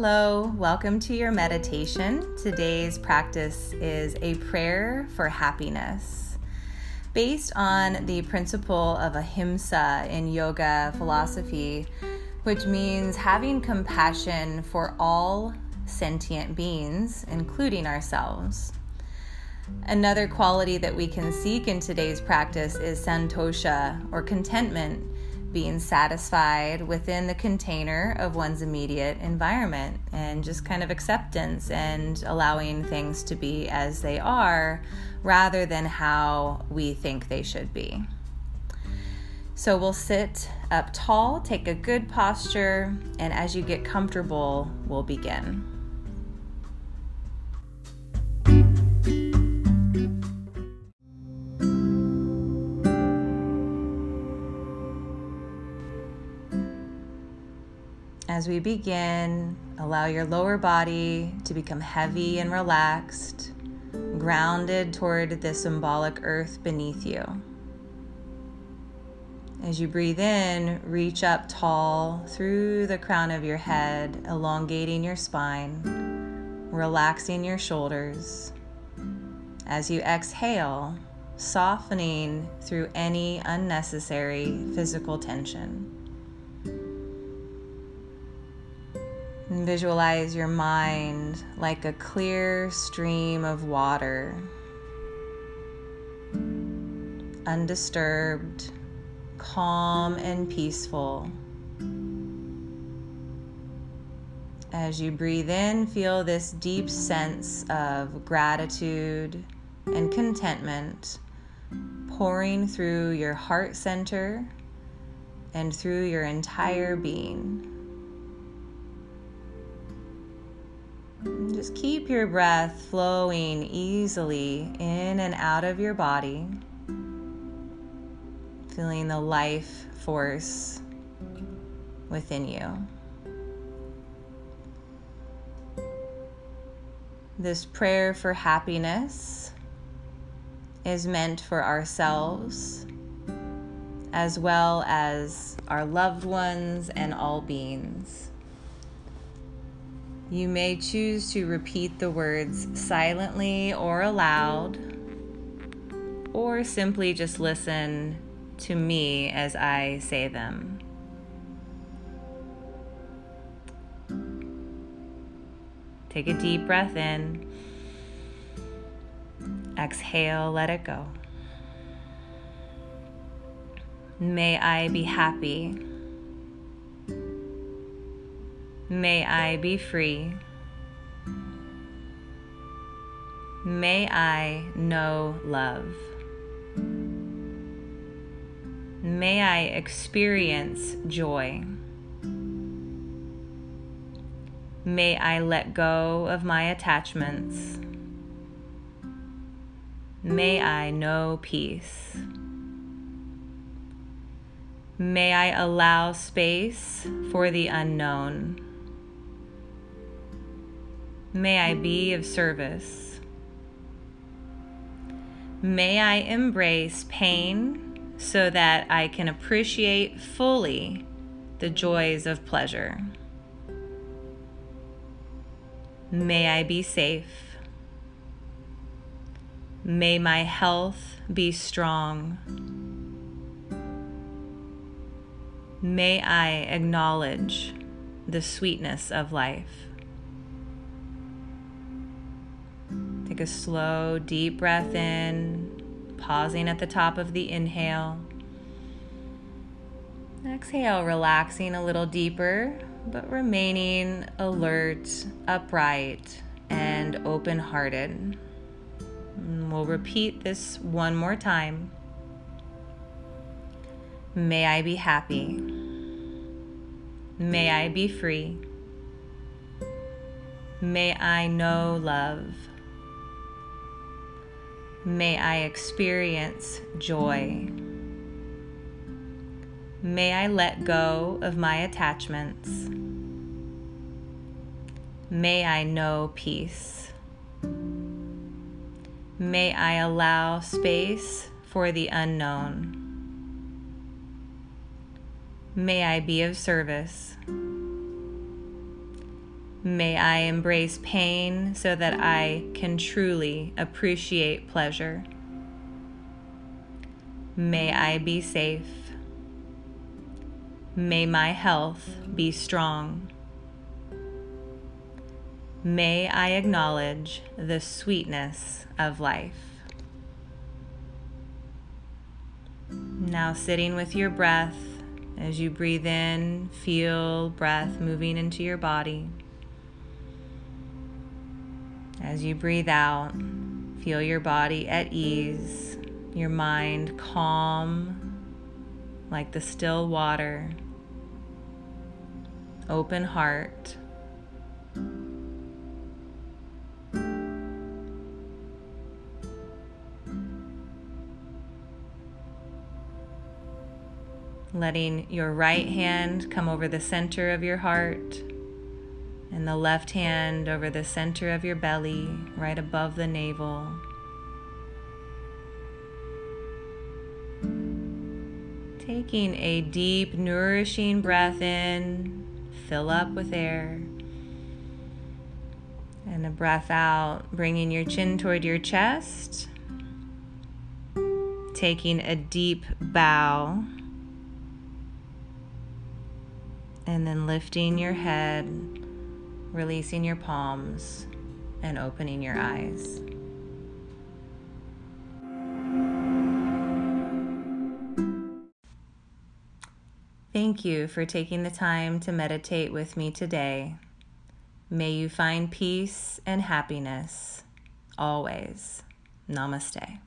Hello, welcome to your meditation. Today's practice is a prayer for happiness. Based on the principle of ahimsa in yoga philosophy, which means having compassion for all sentient beings, including ourselves. Another quality that we can seek in today's practice is santosha or contentment being satisfied within the container of one's immediate environment and just kind of acceptance and allowing things to be as they are rather than how we think they should be. So we'll sit up tall, take a good posture, and as you get comfortable, we'll begin. As we begin, allow your lower body to become heavy and relaxed, grounded toward the symbolic earth beneath you. As you breathe in, reach up tall through the crown of your head, elongating your spine, relaxing your shoulders. As you exhale, softening through any unnecessary physical tension. Visualize your mind like a clear stream of water, undisturbed, calm, and peaceful. As you breathe in, feel this deep sense of gratitude and contentment pouring through your heart center and through your entire being. Just keep your breath flowing easily in and out of your body, feeling the life force within you. This prayer for happiness is meant for ourselves as well as our loved ones and all beings. You may choose to repeat the words silently or aloud, or simply just listen to me as I say them. Take a deep breath in. Exhale, let it go. May I be happy. May I be free. May I know love. May I experience joy. May I let go of my attachments. May I know peace. May I allow space for the unknown. May I be of service. May I embrace pain so that I can appreciate fully the joys of pleasure. May I be safe. May my health be strong. May I acknowledge the sweetness of life. Take a slow, deep breath in, pausing at the top of the inhale. Exhale, relaxing a little deeper, but remaining alert, upright, and open hearted. We'll repeat this one more time. May I be happy. May I be free. May I know love. May I experience joy. May I let go of my attachments. May I know peace. May I allow space for the unknown. May I be of service. May I embrace pain so that I can truly appreciate pleasure. May I be safe. May my health be strong. May I acknowledge the sweetness of life. Now, sitting with your breath, as you breathe in, feel breath moving into your body. As you breathe out, feel your body at ease, your mind calm like the still water, open heart. Letting your right hand come over the center of your heart and the left hand over the center of your belly, right above the navel. Taking a deep, nourishing breath in, fill up with air. And a breath out, bringing your chin toward your chest. Taking a deep bow. And then lifting your head releasing your palms and opening your eyes. Thank you for taking the time to meditate with me today. May you find peace and happiness always. Namaste.